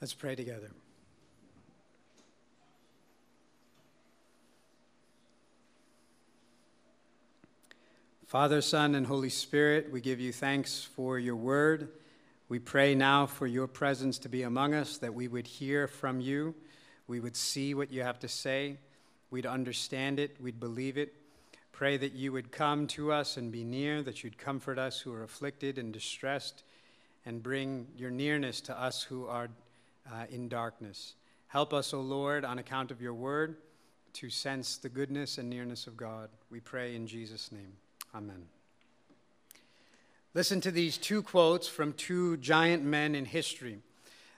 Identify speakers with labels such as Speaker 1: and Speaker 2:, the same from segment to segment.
Speaker 1: Let's pray together. Father, Son, and Holy Spirit, we give you thanks for your word. We pray now for your presence to be among us, that we would hear from you, we would see what you have to say, we'd understand it, we'd believe it. Pray that you would come to us and be near, that you'd comfort us who are afflicted and distressed, and bring your nearness to us who are uh, in darkness. Help us, O Lord, on account of your word, to sense the goodness and nearness of God. We pray in Jesus' name. Amen. Listen to these two quotes from two giant men in history.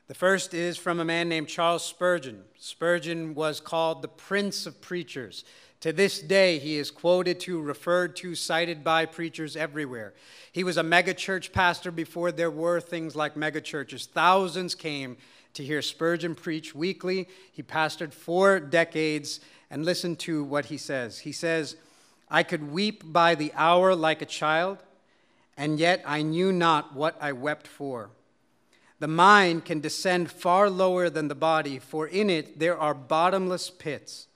Speaker 1: The first is from a man named Charles Spurgeon. Spurgeon was called the Prince of Preachers. To this day, he is quoted to, referred to, cited by preachers everywhere. He was a megachurch pastor before there were things like megachurches. Thousands came to hear Spurgeon preach weekly. He pastored four decades, and listen to what he says. He says, I could weep by the hour like a child, and yet I knew not what I wept for. The mind can descend far lower than the body, for in it there are bottomless pits.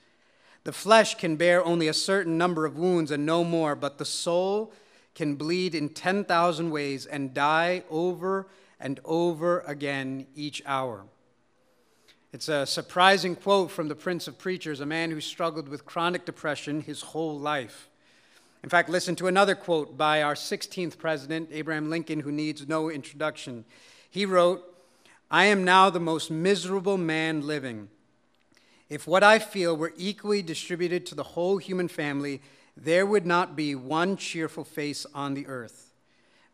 Speaker 1: The flesh can bear only a certain number of wounds and no more, but the soul can bleed in 10,000 ways and die over and over again each hour. It's a surprising quote from the Prince of Preachers, a man who struggled with chronic depression his whole life. In fact, listen to another quote by our 16th president, Abraham Lincoln, who needs no introduction. He wrote, I am now the most miserable man living. If what I feel were equally distributed to the whole human family, there would not be one cheerful face on the earth.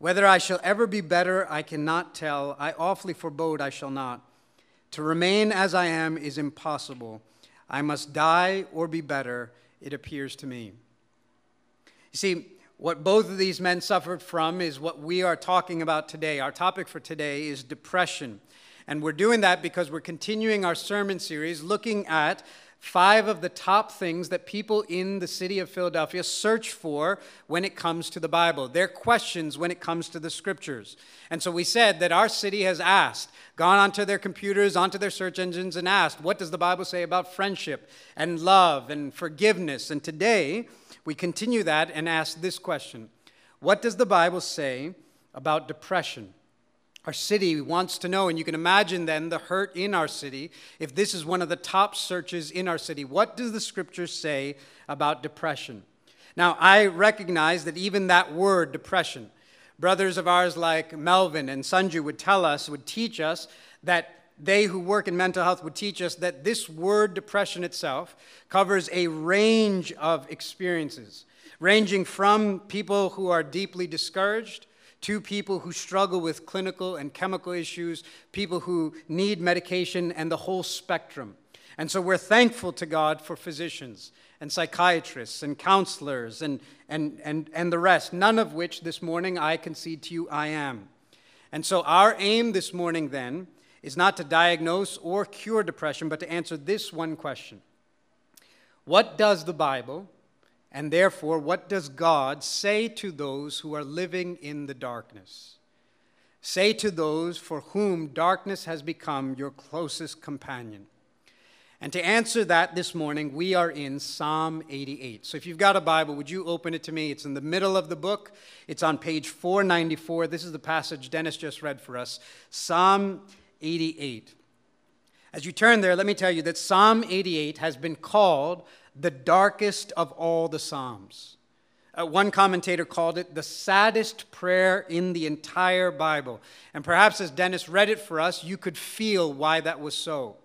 Speaker 1: Whether I shall ever be better, I cannot tell. I awfully forebode I shall not. To remain as I am is impossible. I must die or be better, it appears to me. You see, what both of these men suffered from is what we are talking about today. Our topic for today is depression. And we're doing that because we're continuing our sermon series looking at five of the top things that people in the city of Philadelphia search for when it comes to the Bible, their questions when it comes to the scriptures. And so we said that our city has asked, gone onto their computers, onto their search engines, and asked, what does the Bible say about friendship and love and forgiveness? And today we continue that and ask this question What does the Bible say about depression? Our city wants to know, and you can imagine then the hurt in our city if this is one of the top searches in our city. What does the scripture say about depression? Now, I recognize that even that word, depression, brothers of ours like Melvin and Sanju would tell us, would teach us that they who work in mental health would teach us that this word, depression itself, covers a range of experiences, ranging from people who are deeply discouraged to people who struggle with clinical and chemical issues, people who need medication, and the whole spectrum. And so we're thankful to God for physicians and psychiatrists and counselors and, and, and, and the rest, none of which this morning I concede to you I am. And so our aim this morning then is not to diagnose or cure depression, but to answer this one question What does the Bible and therefore, what does God say to those who are living in the darkness? Say to those for whom darkness has become your closest companion. And to answer that this morning, we are in Psalm 88. So if you've got a Bible, would you open it to me? It's in the middle of the book, it's on page 494. This is the passage Dennis just read for us Psalm 88. As you turn there, let me tell you that Psalm 88 has been called the darkest of all the Psalms. Uh, one commentator called it the saddest prayer in the entire Bible. And perhaps as Dennis read it for us, you could feel why that was so.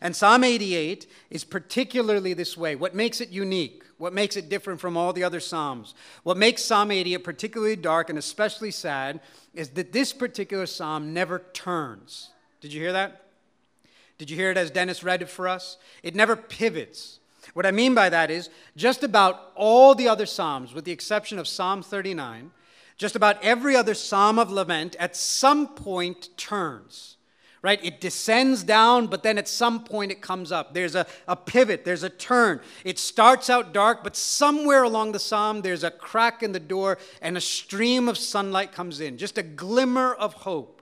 Speaker 1: And Psalm 88 is particularly this way. What makes it unique? What makes it different from all the other Psalms? What makes Psalm 88 particularly dark and especially sad is that this particular Psalm never turns. Did you hear that? Did you hear it as Dennis read it for us? It never pivots. What I mean by that is just about all the other Psalms, with the exception of Psalm 39, just about every other Psalm of lament at some point turns, right? It descends down, but then at some point it comes up. There's a, a pivot, there's a turn. It starts out dark, but somewhere along the Psalm there's a crack in the door and a stream of sunlight comes in, just a glimmer of hope.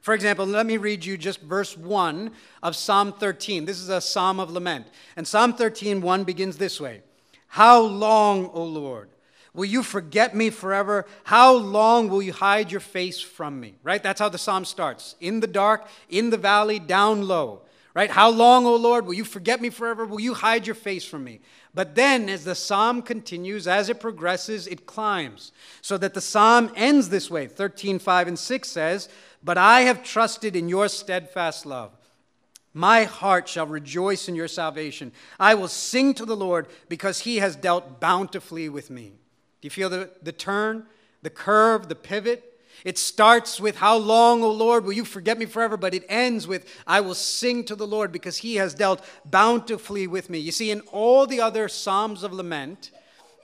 Speaker 1: For example, let me read you just verse 1 of Psalm 13. This is a psalm of lament. And Psalm 13, 1 begins this way How long, O Lord? Will you forget me forever? How long will you hide your face from me? Right? That's how the psalm starts. In the dark, in the valley, down low. Right? How long, O Lord, will you forget me forever? Will you hide your face from me? But then, as the psalm continues, as it progresses, it climbs. So that the psalm ends this way 13, 5, and 6 says, But I have trusted in your steadfast love. My heart shall rejoice in your salvation. I will sing to the Lord because he has dealt bountifully with me. Do you feel the, the turn, the curve, the pivot? It starts with, How long, O Lord, will you forget me forever? But it ends with, I will sing to the Lord because he has dealt bountifully with me. You see, in all the other Psalms of lament,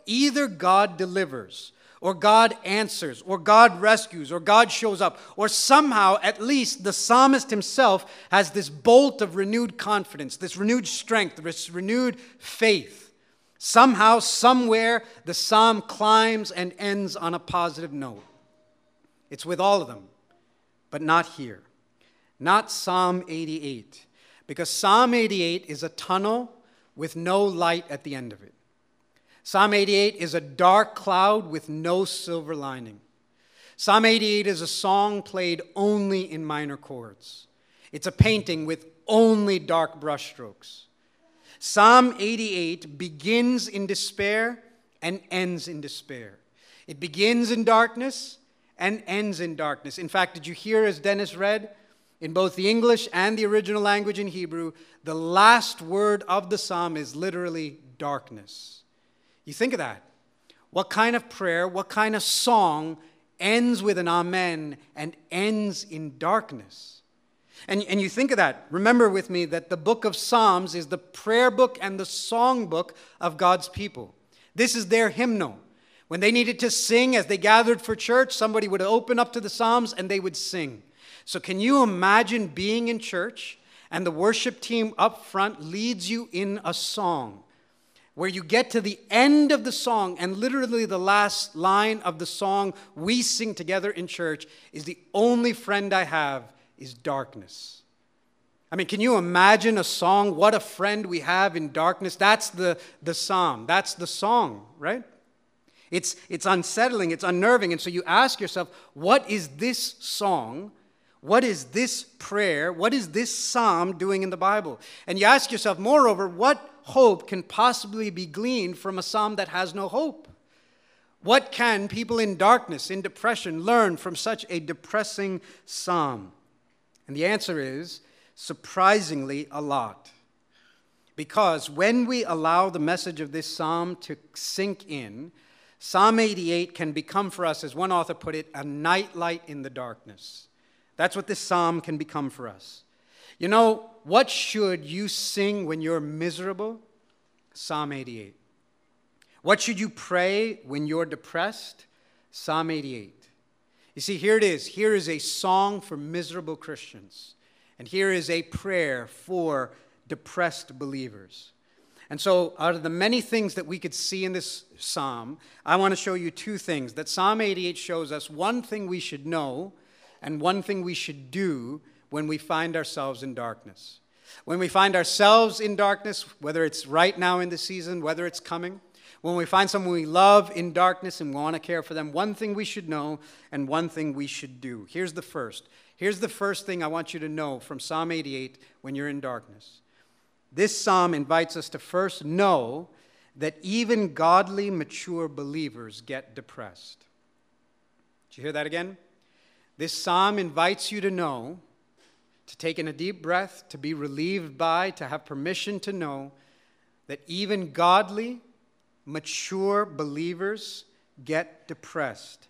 Speaker 1: either God delivers, or God answers, or God rescues, or God shows up, or somehow, at least, the psalmist himself has this bolt of renewed confidence, this renewed strength, this renewed faith. Somehow, somewhere, the psalm climbs and ends on a positive note. It's with all of them, but not here. Not Psalm 88, because Psalm 88 is a tunnel with no light at the end of it. Psalm 88 is a dark cloud with no silver lining. Psalm 88 is a song played only in minor chords. It's a painting with only dark brushstrokes. Psalm 88 begins in despair and ends in despair. It begins in darkness and ends in darkness. In fact, did you hear as Dennis read? In both the English and the original language in Hebrew, the last word of the psalm is literally darkness. You think of that. What kind of prayer, what kind of song ends with an amen and ends in darkness? And, and you think of that. Remember with me that the book of Psalms is the prayer book and the song book of God's people. This is their hymnal. When they needed to sing as they gathered for church, somebody would open up to the Psalms and they would sing. So, can you imagine being in church and the worship team up front leads you in a song where you get to the end of the song and literally the last line of the song we sing together in church is the only friend I have is darkness. I mean, can you imagine a song, What a Friend We Have in Darkness? That's the, the psalm. That's the song, right? It's, it's unsettling, it's unnerving. And so you ask yourself, what is this song? What is this prayer? What is this psalm doing in the Bible? And you ask yourself, moreover, what hope can possibly be gleaned from a psalm that has no hope? What can people in darkness, in depression, learn from such a depressing psalm? And the answer is surprisingly a lot. Because when we allow the message of this psalm to sink in, Psalm 88 can become for us, as one author put it, a nightlight in the darkness. That's what this psalm can become for us. You know, what should you sing when you're miserable? Psalm 88. What should you pray when you're depressed? Psalm 88. You see, here it is. Here is a song for miserable Christians, and here is a prayer for depressed believers. And so, out of the many things that we could see in this psalm, I want to show you two things. That Psalm 88 shows us one thing we should know and one thing we should do when we find ourselves in darkness. When we find ourselves in darkness, whether it's right now in the season, whether it's coming, when we find someone we love in darkness and want to care for them, one thing we should know and one thing we should do. Here's the first. Here's the first thing I want you to know from Psalm 88 when you're in darkness. This psalm invites us to first know that even godly, mature believers get depressed. Did you hear that again? This psalm invites you to know, to take in a deep breath, to be relieved by, to have permission to know that even godly, mature believers get depressed.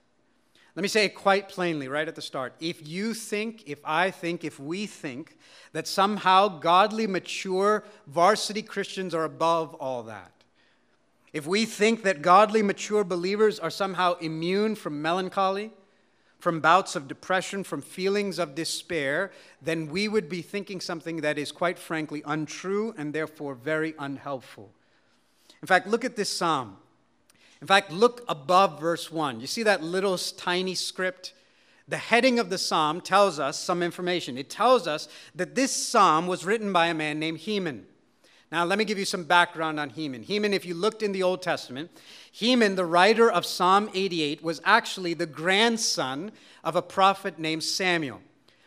Speaker 1: Let me say it quite plainly right at the start. If you think, if I think, if we think that somehow godly, mature varsity Christians are above all that, if we think that godly, mature believers are somehow immune from melancholy, from bouts of depression, from feelings of despair, then we would be thinking something that is quite frankly untrue and therefore very unhelpful. In fact, look at this psalm. In fact, look above verse 1. You see that little tiny script The heading of the psalm tells us some information. It tells us that this psalm was written by a man named Heman. Now, let me give you some background on Heman. Heman, if you looked in the Old Testament, Heman, the writer of Psalm 88, was actually the grandson of a prophet named Samuel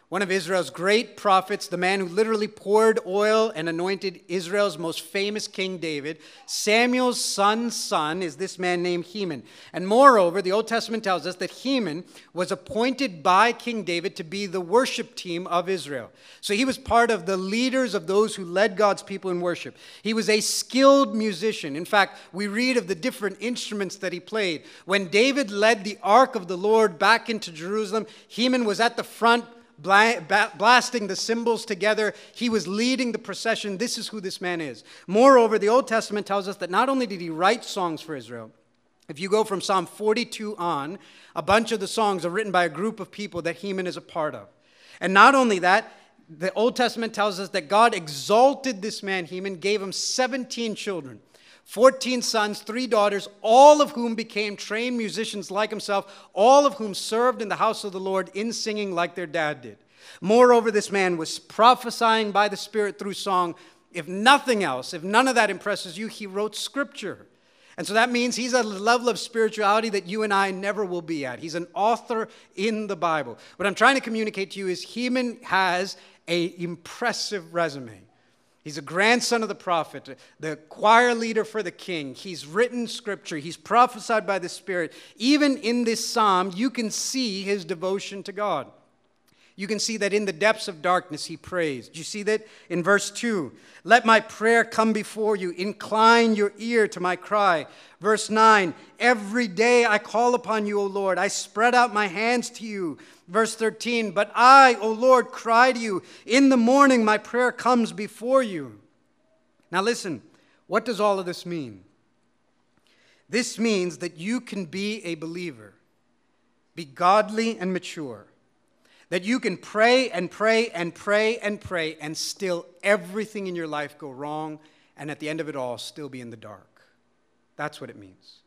Speaker 1: one of Israel's great prophets, the man who literally poured oil and anointed Israel's most famous king David, Samuel's son's son is this man named Heman. And moreover, the Old Testament tells us that Heman was appointed by King David to be the worship team of Israel. So he was part of the leaders of those who led God's people in worship. He was a skilled musician. In fact, we read of the different instruments that he played. When David led the ark of the Lord back into Jerusalem, Heman was at the front blasting the cymbals together. He was leading the procession. This is who this man is. Moreover, the Old Testament tells us that not only did he write songs for Israel, if you go from Psalm 42 on, a bunch of the songs are written by a group of people that Heman is a part of. And not only that, the Old Testament tells us that God exalted this man, Heman, gave him 17 children. 14 sons, three daughters, all of whom became trained musicians like himself, all of whom served in the house of the Lord in singing like their dad did. Moreover, this man was prophesying by the Spirit through song. If nothing else, if none of that impresses you, he wrote scripture. And so that means he's at a level of spirituality that you and I never will be at. He's an author in the Bible. What I'm trying to communicate to you is Heman has an impressive resume. He's a grandson of the prophet, the choir leader for the king. He's written scripture, he's prophesied by the Spirit. Even in this psalm, you can see his devotion to God. You can see that in the depths of darkness he prays. Do you see that in verse 2? Let my prayer come before you. Incline your ear to my cry. Verse 9 Every day I call upon you, O Lord. I spread out my hands to you. Verse 13 But I, O Lord, cry to you. In the morning my prayer comes before you. Now listen, what does all of this mean? This means that you can be a believer, be godly and mature, that you can pray and pray and pray and pray and still everything in your life go wrong, and at the end of it all, still be in the dark. That's what it means.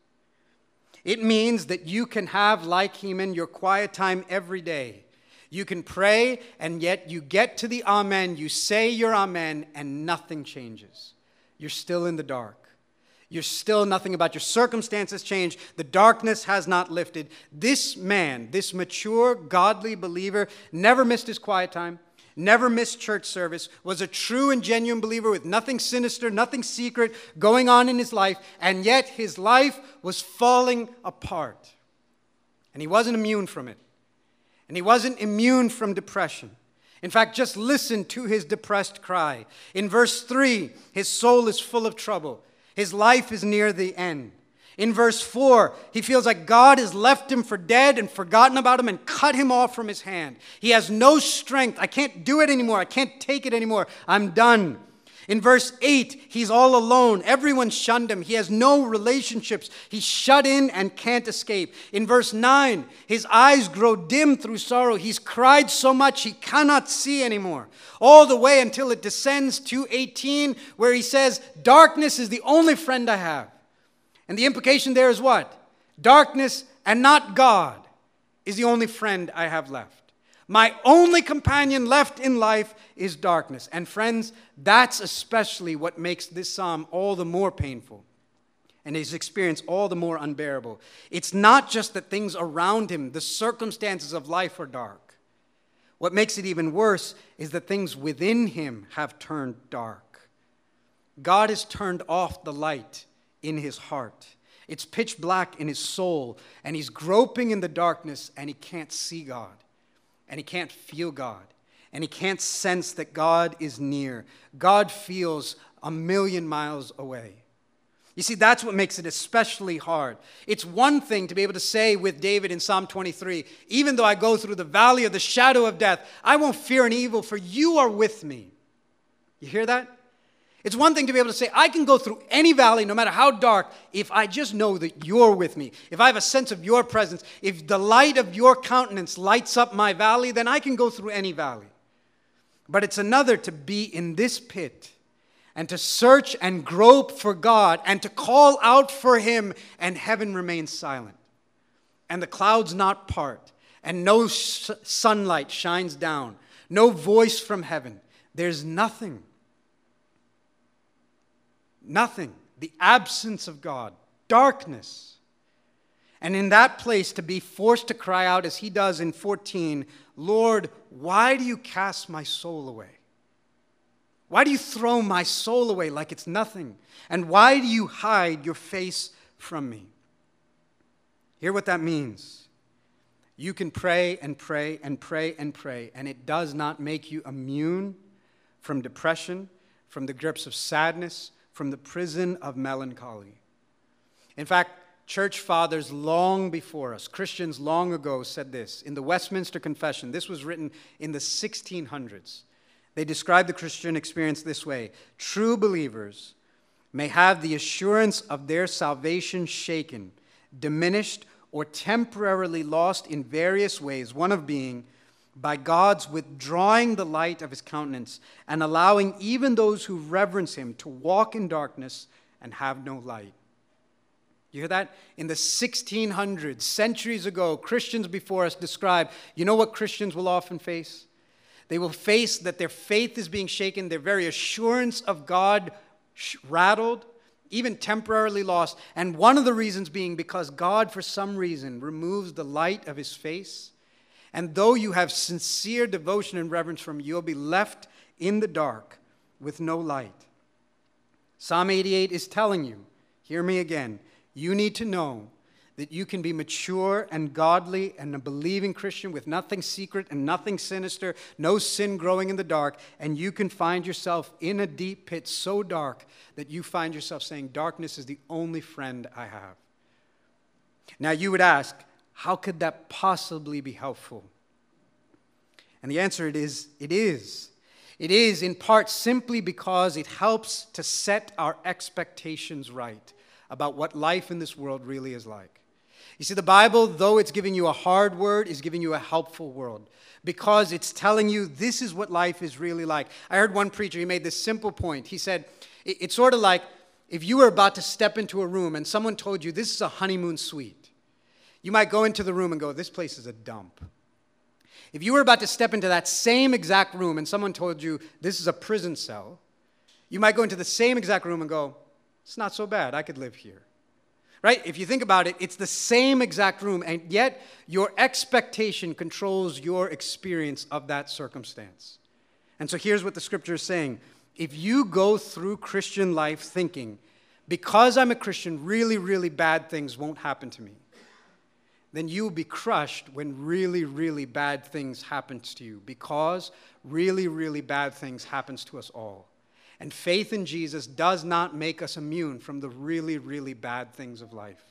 Speaker 1: It means that you can have, like Heman, your quiet time every day. You can pray, and yet you get to the Amen, you say your Amen, and nothing changes. You're still in the dark. You're still nothing about your circumstances change. The darkness has not lifted. This man, this mature, godly believer, never missed his quiet time never missed church service, was a true and genuine believer with nothing sinister, nothing secret going on in his life, and yet his life was falling apart. And he wasn't immune from it. And he wasn't immune from depression. In fact, just listen to his depressed cry. In verse 3, his soul is full of trouble. His life is near the end. In verse 4, he feels like God has left him for dead and forgotten about him and cut him off from his hand. He has no strength. I can't do it anymore. I can't take it anymore. I'm done. In verse 8, he's all alone. Everyone shunned him. He has no relationships. He's shut in and can't escape. In verse 9, his eyes grow dim through sorrow. He's cried so much he cannot see anymore. All the way until it descends to 18, where he says, Darkness is the only friend I have. And the implication there is what? Darkness and not God is the only friend I have left. My only companion left in life is darkness. And friends, that's especially what makes this psalm all the more painful and his experience all the more unbearable. It's not just that things around him, the circumstances of life are dark. What makes it even worse is that things within him have turned dark. God has turned off the light in his heart. It's pitch black in his soul, and he's groping in the darkness, and he can't see God, and he can't feel God, and he can't sense that God is near. God feels a million miles away. You see, that's what makes it especially hard. It's one thing to be able to say with David in Psalm 23, even though I go through the valley of the shadow of death, I won't fear an evil, for you are with me. You hear that? It's one thing to be able to say, I can go through any valley, no matter how dark, if I just know that you're with me. If I have a sense of your presence, if the light of your countenance lights up my valley, then I can go through any valley. But it's another to be in this pit and to search and grope for God and to call out for Him, and heaven remains silent. And the clouds not part, and no sunlight shines down, no voice from heaven. There's nothing. Nothing. The absence of God, darkness. And in that place, to be forced to cry out as he does in 14, Lord, why do you cast my soul away? Why do you throw my soul away like it's nothing? And why do you hide your face from me? Hear what that means. You can pray and pray and pray and pray, and it does not make you immune from depression, from the grips of sadness, from the prison of melancholy. In fact, church fathers long before us, Christians long ago, said this in the Westminster Confession. This was written in the 1600s. They describe the Christian experience this way True believers may have the assurance of their salvation shaken, diminished, or temporarily lost in various ways, one of being by God's withdrawing the light of his countenance and allowing even those who reverence him to walk in darkness and have no light. You hear that? In the 1600s, centuries ago, Christians before us described, you know what Christians will often face? They will face that their faith is being shaken, their very assurance of God rattled, even temporarily lost. And one of the reasons being because God, for some reason, removes the light of his face. And though you have sincere devotion and reverence from him, you'll be left in the dark with no light. Psalm 88 is telling you, hear me again, you need to know that you can be mature and godly and a believing Christian with nothing secret and nothing sinister, no sin growing in the dark, and you can find yourself in a deep pit so dark that you find yourself saying, Darkness is the only friend I have. Now, you would ask, how could that possibly be helpful? And the answer it is, it is. It is in part simply because it helps to set our expectations right about what life in this world really is like. You see, the Bible, though it's giving you a hard word, is giving you a helpful word because it's telling you this is what life is really like. I heard one preacher, he made this simple point. He said, It's sort of like if you were about to step into a room and someone told you this is a honeymoon suite, you might go into the room and go, This place is a dump. If you were about to step into that same exact room and someone told you this is a prison cell, you might go into the same exact room and go, It's not so bad. I could live here right? If you think about it, it's the same exact room, and yet your expectation controls your experience of that circumstance. And so here's what the scripture is saying if you go through Christian life thinking, because I'm a Christian, really, really bad things won't happen to me, then you will be crushed when really, really bad things happens to you because really, really bad things happens to us all. And faith in Jesus does not make us immune from the really, really bad things of life.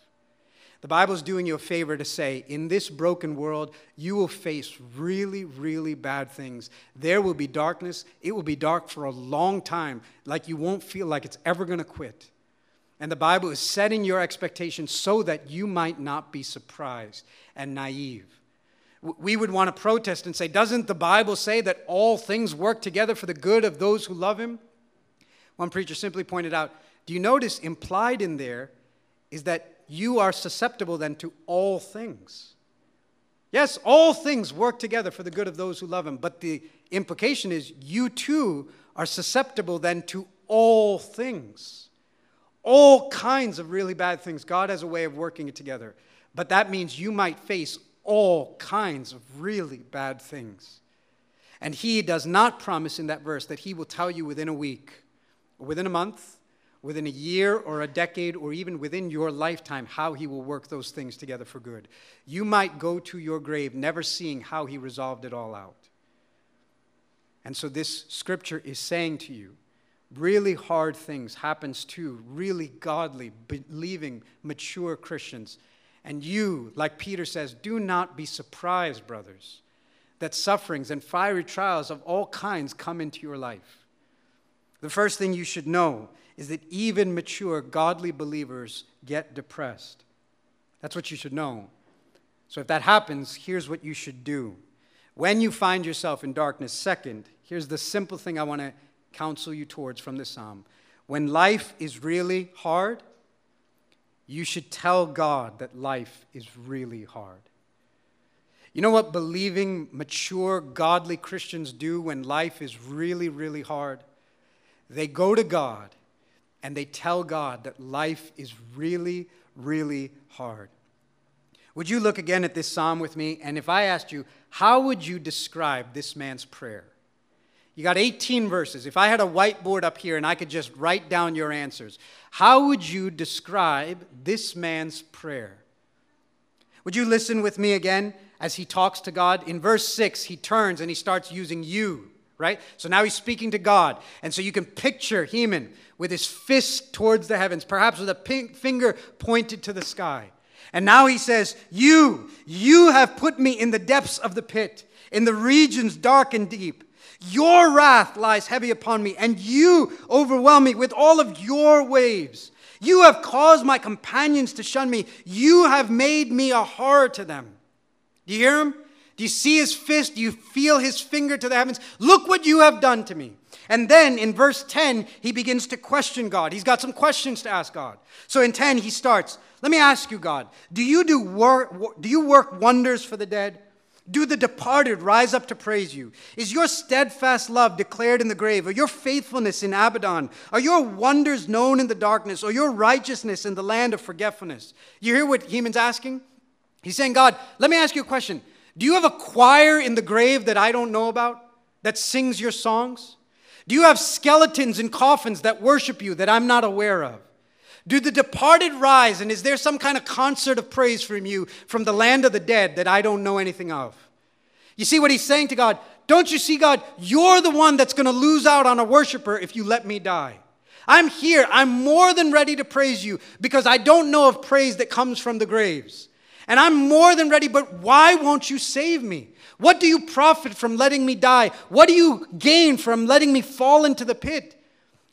Speaker 1: The Bible is doing you a favor to say, in this broken world, you will face really, really bad things. There will be darkness. It will be dark for a long time, like you won't feel like it's ever going to quit. And the Bible is setting your expectations so that you might not be surprised and naive. We would want to protest and say, Doesn't the Bible say that all things work together for the good of those who love Him? One preacher simply pointed out do you notice implied in there is that you are susceptible then to all things? Yes, all things work together for the good of those who love him, but the implication is you too are susceptible then to all things. All kinds of really bad things. God has a way of working it together. But that means you might face all kinds of really bad things. And he does not promise in that verse that he will tell you within a week within a month, within a year or a decade, or even within your lifetime, how he will work those things together for good. You might go to your grave never seeing how he resolved it all out. And so this scripture is saying to you, really hard things happens to really godly, believing, mature Christians. And you, like Peter says, do not be surprised, brothers, that sufferings and fiery trials of all kinds come into your life the first thing you should know is that even mature, godly believers get depressed. That's what you should know. So if that happens, here's what you should do. When you find yourself in darkness, second, here's the simple thing I want to counsel you towards from this psalm. When life is really hard, you should tell God that life is really hard. You know what believing, mature, godly Christians do when life is really, really hard? They go to God and they tell God that life is really, really hard. Would you look again at this psalm with me? And if I asked you, how would you describe this man's prayer? You got 18 verses. If I had a whiteboard up here and I could just write down your answers, how would you describe this man's prayer? Would you listen with me again as he talks to God? In verse 6, he turns and he starts using you, right? So now he's speaking to God. And so you can picture Heman with his fist towards the heavens, perhaps with a pink finger pointed to the sky. And now he says, You, you have put me in the depths of the pit, in the regions dark and deep. Your wrath lies heavy upon me, and you overwhelm me with all of your waves. You have caused my companions to shun me. You have made me a horror to them. Do you hear him? Do you see his fist? Do you feel his finger to the heavens? Look what you have done to me. And then in verse 10, he begins to question God. He's got some questions to ask God. So in 10, he starts, Let me ask you, God, do you do work, do you work wonders for the dead? Do the departed rise up to praise you? Is your steadfast love declared in the grave, or your faithfulness in Abaddon? Are your wonders known in the darkness, or your righteousness in the land of forgetfulness? You hear what Heman's asking? He's saying, God, let me ask you a question. Do you have a choir in the grave that I don't know about that sings your songs? Do you have skeletons in coffins that worship you that I'm not aware of? Do the departed rise, and is there some kind of concert of praise from you from the land of the dead that I don't know anything of? You see what he's saying to God? Don't you see, God? You're the one that's going to lose out on a worshiper if you let me die. I'm here. I'm more than ready to praise you because I don't know of praise that comes from the graves. And I'm more than ready, but why won't you save me? What do you profit from letting me die? What do you gain from letting me fall into the pit?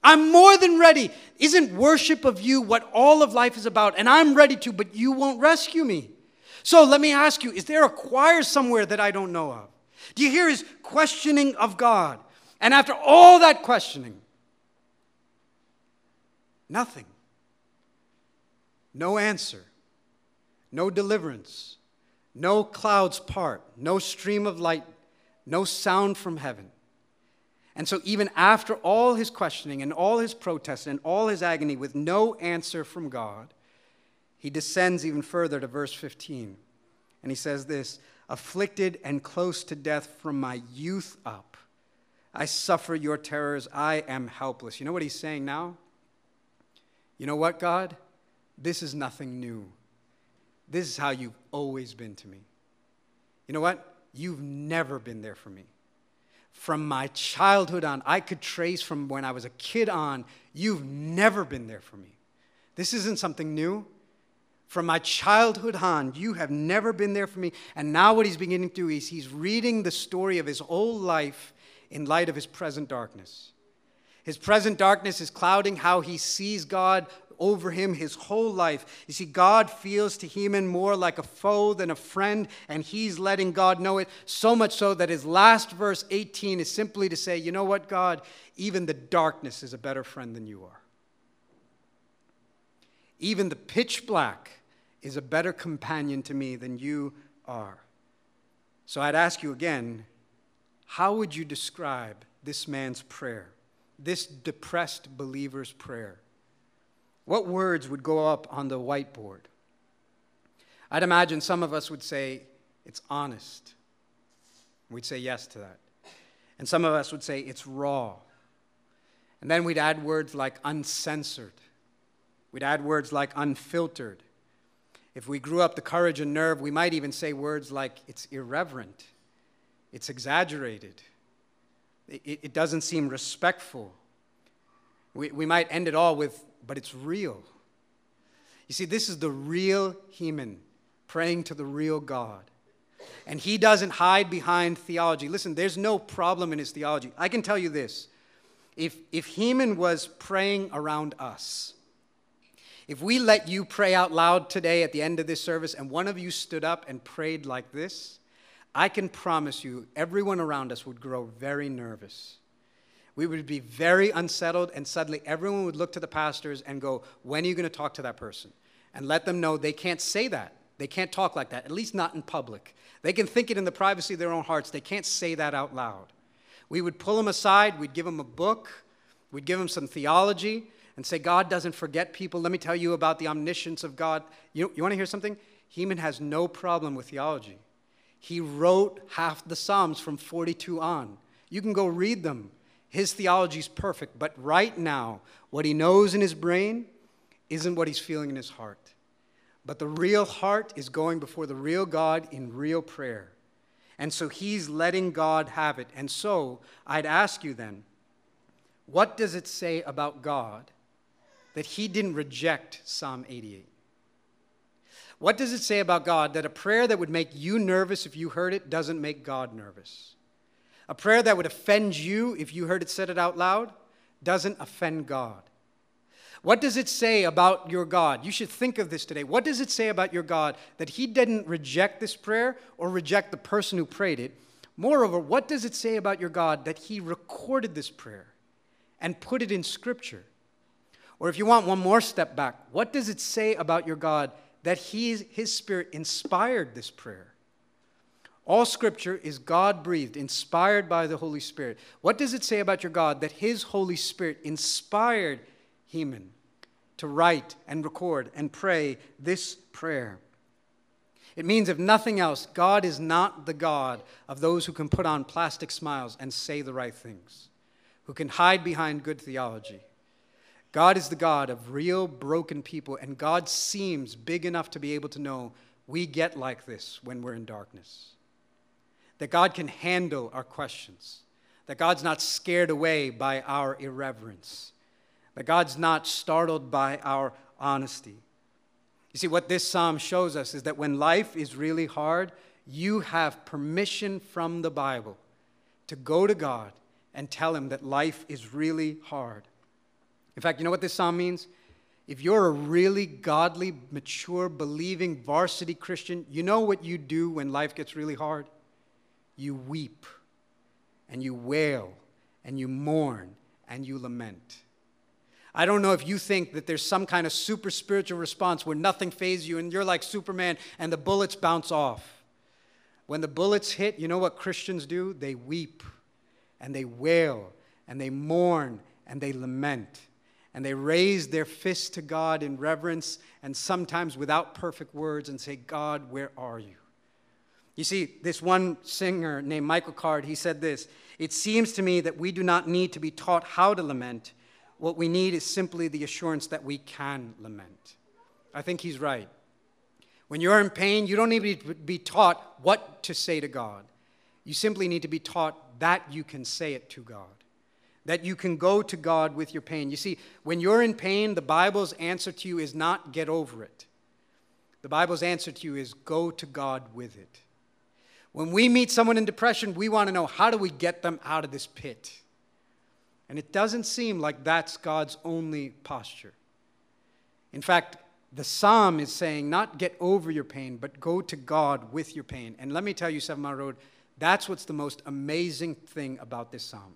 Speaker 1: I'm more than ready. Isn't worship of you what all of life is about? And I'm ready to, but you won't rescue me. So let me ask you is there a choir somewhere that I don't know of? Do you hear his questioning of God? And after all that questioning, nothing. No answer. No deliverance. No clouds part. No stream of light. No sound from heaven. And so, even after all his questioning and all his protest and all his agony with no answer from God, he descends even further to verse 15. And he says this Afflicted and close to death from my youth up, I suffer your terrors. I am helpless. You know what he's saying now? You know what, God? This is nothing new. This is how you've always been to me. You know what? You've never been there for me from my childhood on, I could trace from when I was a kid on, you've never been there for me. This isn't something new. From my childhood on, you have never been there for me. And now, what he's beginning to do is he's reading the story of his whole life in light of his present darkness. His present darkness is clouding how he sees God over him his whole life. You see, God feels to Heman more like a foe than a friend, and he's letting God know it, so much so that his last verse 18 is simply to say, You know what, God? Even the darkness is a better friend than you are. Even the pitch black is a better companion to me than you are. So I'd ask you again how would you describe this man's prayer, this depressed believer's prayer? What words would go up on the whiteboard? I'd imagine some of us would say, it's honest. We'd say yes to that. And some of us would say, it's raw. And then we'd add words like uncensored. We'd add words like unfiltered. If we grew up the courage and nerve, we might even say words like, it's irreverent, it's exaggerated, it, it doesn't seem respectful. We, we might end it all with but it's real. You see, this is the real Heman praying to the real God. And he doesn't hide behind theology. Listen, there's no problem in his theology. I can tell you this if, if Heman was praying around us, if we let you pray out loud today at the end of this service and one of you stood up and prayed like this, I can promise you everyone around us would grow very nervous we would be very unsettled, and suddenly everyone would look to the pastors and go, When are you going to talk to that person? And let them know they can't say that They can't talk like that, at least not in public. They can think it in the privacy of their own hearts. They can't say that out loud. We would pull them aside, we'd give them a book, we'd give them some theology, and say, God doesn't forget people. Let me tell you about the omniscience of God. You, you want to hear something? Heman has no problem with theology. He wrote half the Psalms from 42 on. You can go read them. His theology is perfect, but right now, what he knows in his brain isn't what he's feeling in his heart. But the real heart is going before the real God in real prayer. And so he's letting God have it. And so I'd ask you then, what does it say about God that he didn't reject Psalm 88? What does it say about God that a prayer that would make you nervous if you heard it doesn't make God nervous? A prayer that would offend you if you heard it said it out loud doesn't offend God. What does it say about your God? You should think of this today. What does it say about your God that He didn't reject this prayer or reject the person who prayed it? Moreover, what does it say about your God that He recorded this prayer and put it in Scripture? Or if you want one more step back, what does it say about your God that he, His Spirit inspired this prayer? All scripture is God breathed, inspired by the Holy Spirit. What does it say about your God that His Holy Spirit inspired Heman to write and record and pray this prayer? It means, if nothing else, God is not the God of those who can put on plastic smiles and say the right things, who can hide behind good theology. God is the God of real broken people, and God seems big enough to be able to know we get like this when we're in darkness that God can handle our questions, that God's not scared away by our irreverence, that God's not startled by our honesty. You see, what this psalm shows us is that when life is really hard, you have permission from the Bible to go to God and tell Him that life is really hard. In fact, you know what this psalm means? If you're a really godly, mature, believing varsity Christian, you know what you do when life gets really hard? You weep and you wail and you mourn and you lament. I don't know if you think that there's some kind of super spiritual response where nothing fazes you and you're like Superman and the bullets bounce off. When the bullets hit, you know what Christians do? They weep and they wail and they mourn and they lament. And they raise their fists to God in reverence and sometimes without perfect words and say, God, where are you? You see, this one singer named Michael Card, he said this It seems to me that we do not need to be taught how to lament. What we need is simply the assurance that we can lament. I think he's right. When you're in pain, you don't need to be taught what to say to God. You simply need to be taught that you can say it to God, that you can go to God with your pain. You see, when you're in pain, the Bible's answer to you is not get over it. The Bible's answer to you is go to God with it. When we meet someone in depression, we want to know how do we get them out of this pit? And it doesn't seem like that's God's only posture. In fact, the psalm is saying not get over your pain, but go to God with your pain. And let me tell you, Seven Mile Road, that's what's the most amazing thing about this psalm.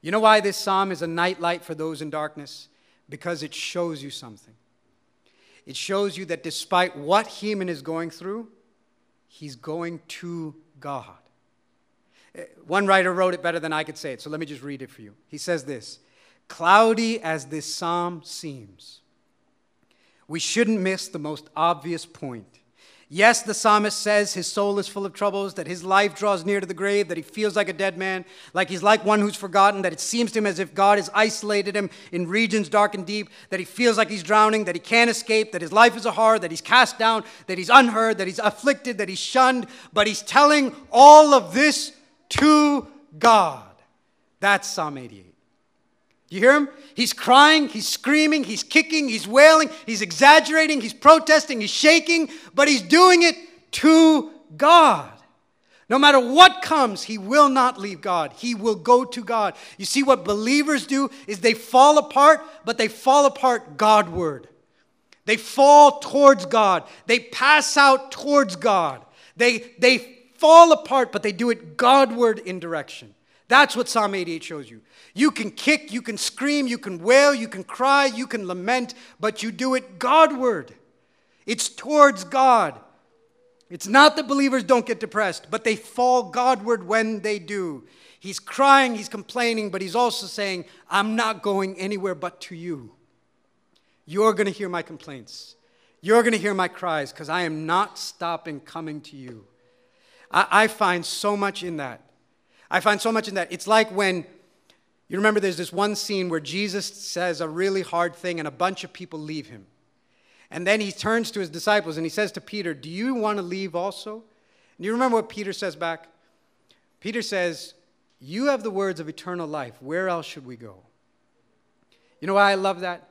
Speaker 1: You know why this psalm is a nightlight for those in darkness? Because it shows you something. It shows you that despite what Heman is going through, He's going to God. Eh, one writer wrote it better than I could say it, so let me just read it for you. He says this Cloudy as this psalm seems, we shouldn't miss the most obvious point. Yes, the psalmist says his soul is full of troubles, that his life draws near to the grave, that he feels like a dead man, like he's like one who's forgotten, that it seems to him as if God has isolated him in regions dark and deep, that he feels like he's drowning, that he can't escape, that his life is a horror, that he's cast down, that he's unheard, that he's afflicted, that he's shunned, but he's telling all of this to God. That's Psalm 88. You hear him? He's crying, he's screaming, he's kicking, he's wailing, he's exaggerating, he's protesting, he's shaking, but he's doing it to God. No matter what comes, he will not leave God. He will go to God. You see, what believers do is they fall apart, but they fall apart Godward. They fall towards God. They pass out towards God. They, they fall apart, but they do it Godward in direction. That's what Psalm 88 shows you. You can kick, you can scream, you can wail, you can cry, you can lament, but you do it Godward. It's towards God. It's not that believers don't get depressed, but they fall Godward when they do. He's crying, he's complaining, but he's also saying, I'm not going anywhere but to you. You're going to hear my complaints. You're going to hear my cries because I am not stopping coming to you. I, I, find so much in that. I find so much in that. It's like when you remember there's this one scene where Jesus says a really hard thing and a bunch of people leave him. And then he turns to his disciples and he says to Peter, Do you want to leave also? And you remember what Peter says back? Peter says, You have the words of eternal life. Where else should we go? You know why I love that?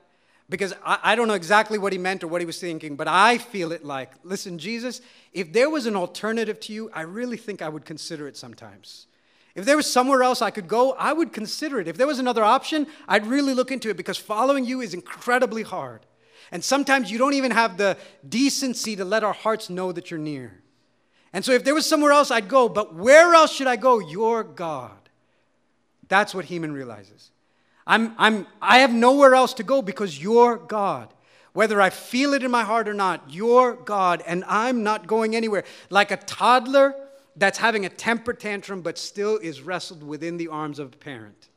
Speaker 1: Because I, I, don't know exactly what he meant or what he was thinking, but I feel it like, listen, Jesus, if there was an alternative to you, I really think I would consider it sometimes. If there was somewhere else I could go, I would consider it. If there was another option, I'd really look into it because following you is incredibly hard. And sometimes you don't even have the decency to let our hearts know that you're near. And so if there was somewhere else, I'd go. But where else should I go? You're God. That's what Heman realizes. I'm, I'm, I have nowhere else to go because you're God. Whether I feel it in my heart or not, you're God, and I'm not going anywhere. Like a toddler that's having a temper tantrum but still is wrestled within the arms of a parent.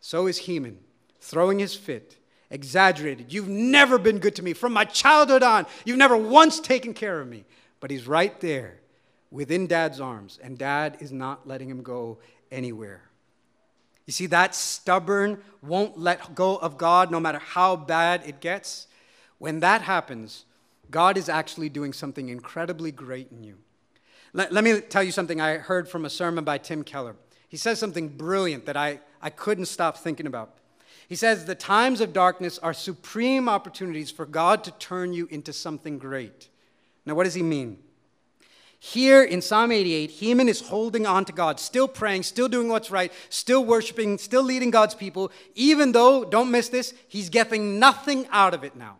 Speaker 1: So is Heman, throwing his fit, exaggerated. You've never been good to me. From my childhood on, you've never once taken care of me. But he's right there within dad's arms, and dad is not letting him go anywhere. You see, that stubborn, won't let go of God no matter how bad it gets. When that happens, God is actually doing something incredibly great in you. Let, let, me tell you something I heard from a sermon by Tim Keller. He says something brilliant that I, I couldn't stop thinking about. He says, The times of darkness are supreme opportunities for God to turn you into something great. Now, what does he mean? Here in Psalm 88, Heman is holding on to God, still praying, still doing what's right, still worshiping, still leading God's people, even though, don't miss this, he's getting nothing out of it now.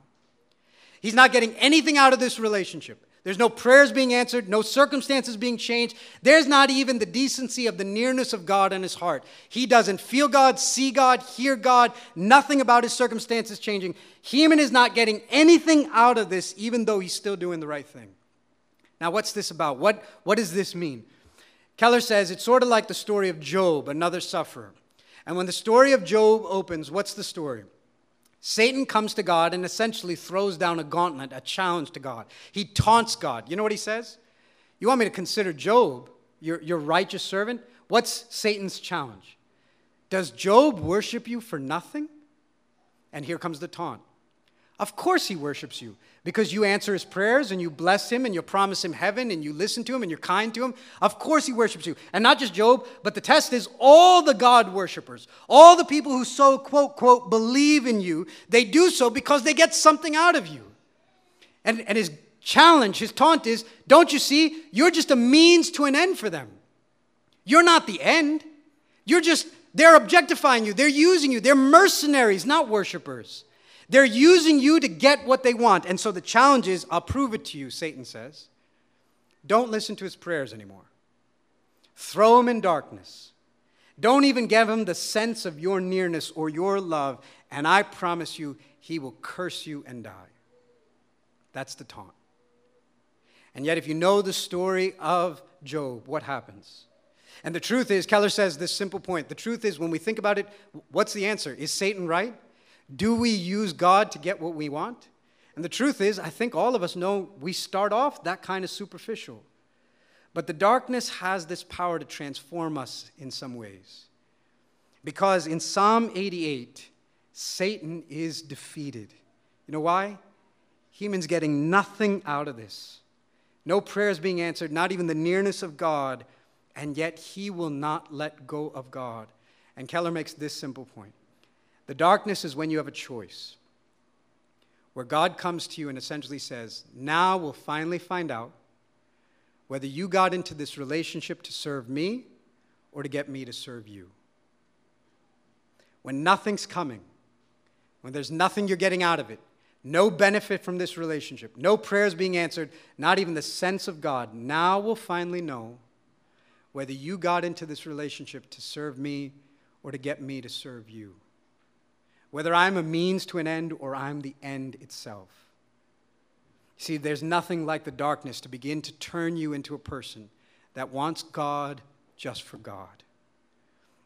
Speaker 1: He's not getting anything out of this relationship. There's no prayers being answered, no circumstances being changed. There's not even the decency of the nearness of God in his heart. He doesn't feel God, see God, hear God, nothing about his circumstances changing. Heman is not getting anything out of this, even though he's still doing the right thing. Now, what's this about? What, what does this mean? Keller says it's sort of like the story of Job, another sufferer. And when the story of Job opens, what's the story? Satan comes to God and essentially throws down a gauntlet, a challenge to God. He taunts God. You know what he says? You want me to consider Job your, your righteous servant? What's Satan's challenge? Does Job worship you for nothing? And here comes the taunt. Of course, he worships you because you answer his prayers and you bless him and you promise him heaven and you listen to him and you're kind to him. Of course, he worships you. And not just Job, but the test is all the God worshippers, all the people who so, quote, quote, believe in you, they do so because they get something out of you. And, and his challenge, his taunt is don't you see? You're just a means to an end for them. You're not the end. You're just, they're objectifying you, they're using you, they're mercenaries, not worshipers. They're using you to get what they want. And so the challenge is I'll prove it to you, Satan says. Don't listen to his prayers anymore. Throw him in darkness. Don't even give him the sense of your nearness or your love, and I promise you, he will curse you and die. That's the taunt. And yet, if you know the story of Job, what happens? And the truth is, Keller says this simple point the truth is, when we think about it, what's the answer? Is Satan right? Do we use God to get what we want? And the truth is, I think all of us know we start off that kind of superficial. But the darkness has this power to transform us in some ways. Because in Psalm 88, Satan is defeated. You know why? Heman's getting nothing out of this. No prayers being answered, not even the nearness of God, and yet he will not let go of God. And Keller makes this simple point the darkness is when you have a choice, where God comes to you and essentially says, Now we'll finally find out whether you got into this relationship to serve me or to get me to serve you. When nothing's coming, when there's nothing you're getting out of it, no benefit from this relationship, no prayers being answered, not even the sense of God, now we'll finally know whether you got into this relationship to serve me or to get me to serve you whether I'm a means to an end or I'm the end itself. See, there's nothing like the darkness to begin to turn you into a person that wants God just for God.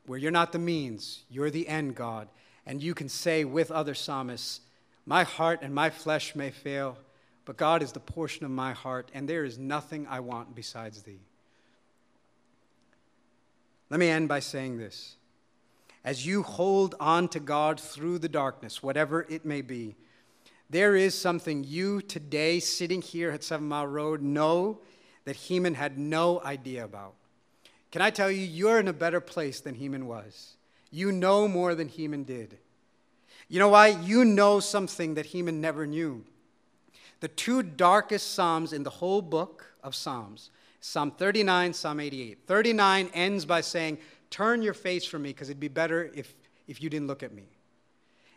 Speaker 1: Where you're not the means, you're the end, God. And you can say with other psalmists, My heart and my flesh may fail, but God is the portion of my heart, and there is nothing I want besides thee. Let me end by saying this. As you hold on to God through the darkness, whatever it may be, there is something you today, sitting here at Seven Mile Road, know that Heman had no idea about. Can I tell you, you're in a better place than Heman was. You know more than Heman did. You know why? You know something that Heman never knew. The two darkest Psalms in the whole book of Psalms, Psalm 39, Psalm 88. 39 ends by saying, Turn your face from me, because it'd be better if, if you didn't look at me.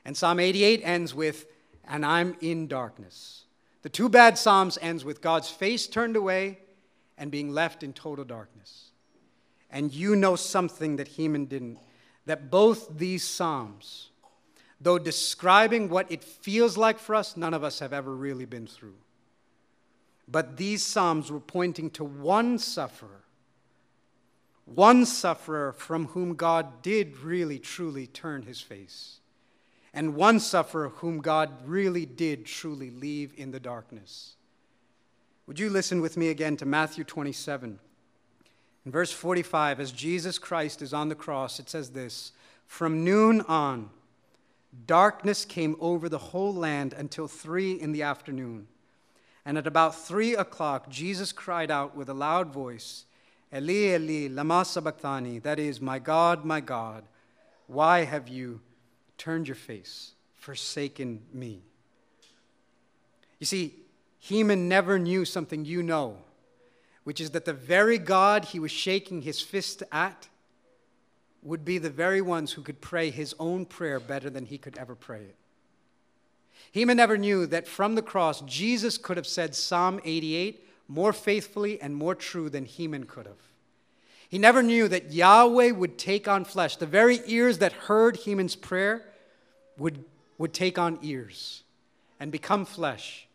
Speaker 1: And Psalm 88 ends with, and I'm in darkness. The two bad Psalms ends with God's face turned away and being left in total darkness. And you know something that Heman didn't that both these Psalms, though describing what it feels like for us, none of us have ever really been through. But these Psalms were pointing to one sufferer, one sufferer from whom God did really, truly turn his face and one sufferer whom God really did truly leave in the darkness. Would you listen with me again to Matthew 27? In verse 45, as Jesus Christ is on the cross, it says this From noon on, darkness came over the whole land until three in the afternoon. And at about three o'clock, Jesus cried out with a loud voice, Eli, Eli, lama sabachthani, that is, My God, my God, why have you turned your face, forsaken me. You see, Heman never knew something you know, which is that the very God he was shaking his fist at would be the very ones who could pray his own prayer better than he could ever pray it. Heman never knew that from the cross, Jesus could have said Psalm 88 more faithfully and more true than Heman could have. He never knew that Yahweh would take on flesh. The very ears that heard Heman's prayer would, would take on ears and become flesh,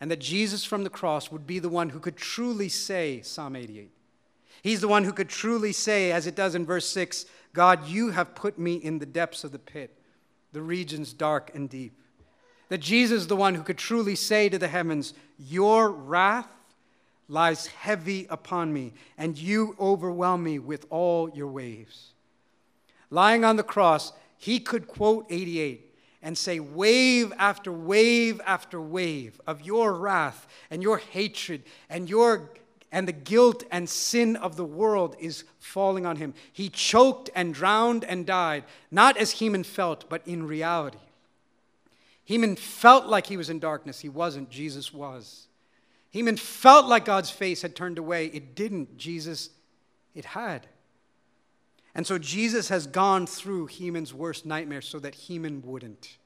Speaker 1: and that Jesus from the cross would be the one who could truly say Psalm 88. He's the one who could truly say, as it does in verse 6, God, you have put me in the depths of the pit, the regions dark and deep. That Jesus is the one who could truly say to the heavens, Your wrath lies heavy upon me, and you overwhelm me with all your waves. Lying on the cross, he could quote 88 and say wave after wave after wave of your wrath and your hatred and your and the guilt and sin of the world is falling on him. He choked and drowned and died, not as Heman felt, but in reality. Heman felt like he was in darkness. He wasn't. Jesus was. Heman felt like God's face had turned away. It didn't. Jesus, it had. And so Jesus has gone through Heman's worst nightmare so that Heman wouldn't,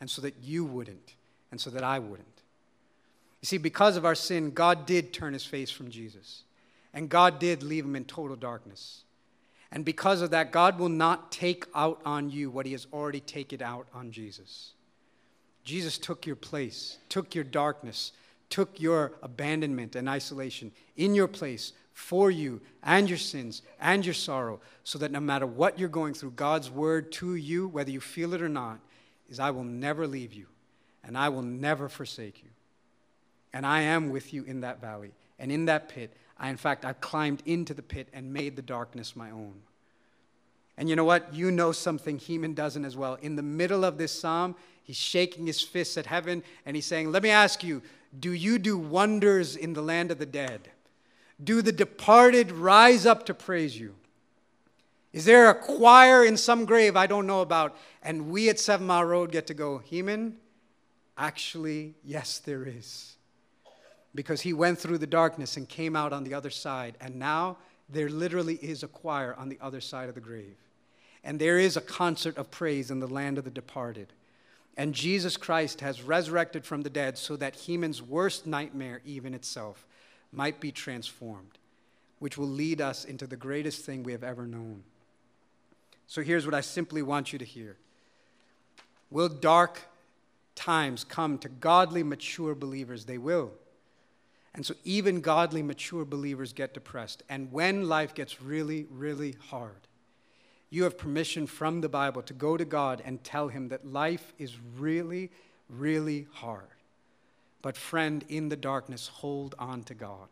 Speaker 1: and so that you wouldn't, and so that I wouldn't. You see, because of our sin, God did turn his face from Jesus, and God did leave him in total darkness. And because of that, God will not take out on you what he has already taken out on Jesus. Jesus took your place, took your darkness, took your abandonment and isolation in your place for you and your sins and your sorrow, so that no matter what you're going through, God's word to you, whether you feel it or not, is I will never leave you and I will never forsake you. And I am with you in that valley and in that pit. I, in fact, I've climbed into the pit and made the darkness my own. And you know what? You know something Heman doesn't as well. In the middle of this psalm, he's shaking his fists at heaven and he's saying, Let me ask you, do you do wonders in the land of the dead? Do the departed rise up to praise you? Is there a choir in some grave I don't know about? And we at Seven Mile Road get to go, Heman? Actually, yes, there is. Because he went through the darkness and came out on the other side. And now there literally is a choir on the other side of the grave. And there is a concert of praise in the land of the departed. And Jesus Christ has resurrected from the dead so that Heman's worst nightmare, even itself, might be transformed, which will lead us into the greatest thing we have ever known. So here's what I simply want you to hear Will dark times come to godly, mature believers, they will. And so even godly, mature believers get depressed. And when life gets really, really hard, you have permission from the Bible to go to God and tell Him that life is really, really hard. But, friend, in the darkness, hold on to God.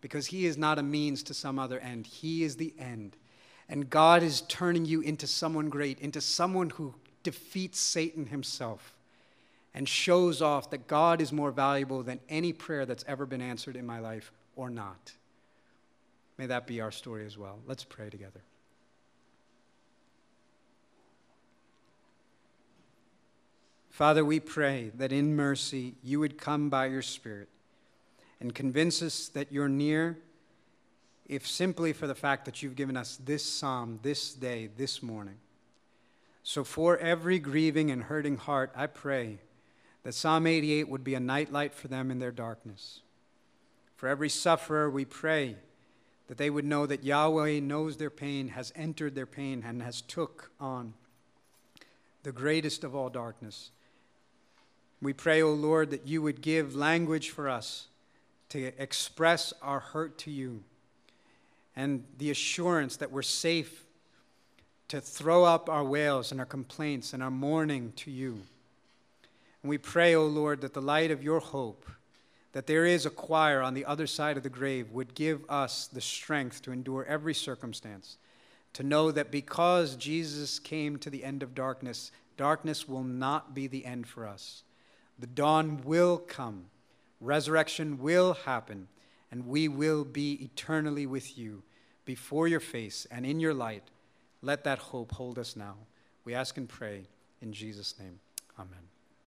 Speaker 1: Because He is not a means to some other end, He is the end. And God is turning you into someone great, into someone who defeats Satan himself and shows off that God is more valuable than any prayer that's ever been answered in my life or not. May that be our story as well. Let's pray together. Father, we pray that in mercy you would come by your Spirit and convince us that you're near, if simply for the fact that you've given us this psalm this day, this morning. So, for every grieving and hurting heart, I pray that Psalm 88 would be a nightlight for them in their darkness. For every sufferer, we pray that they would know that Yahweh knows their pain, has entered their pain, and has took on the greatest of all darkness. We pray, O oh Lord, that you would give language for us to express our hurt to you and the assurance that we're safe to throw up our wails and our complaints and our mourning to you. And we pray, O oh Lord, that the light of your hope, that there is a choir on the other side of the grave, would give us the strength to endure every circumstance, to know that because Jesus came to the end of darkness, darkness will not be the end for us. The dawn will come, resurrection will happen, and we will be eternally with you before your face and in your light let that hope hold us now. We ask and pray in Jesus' name. Amen.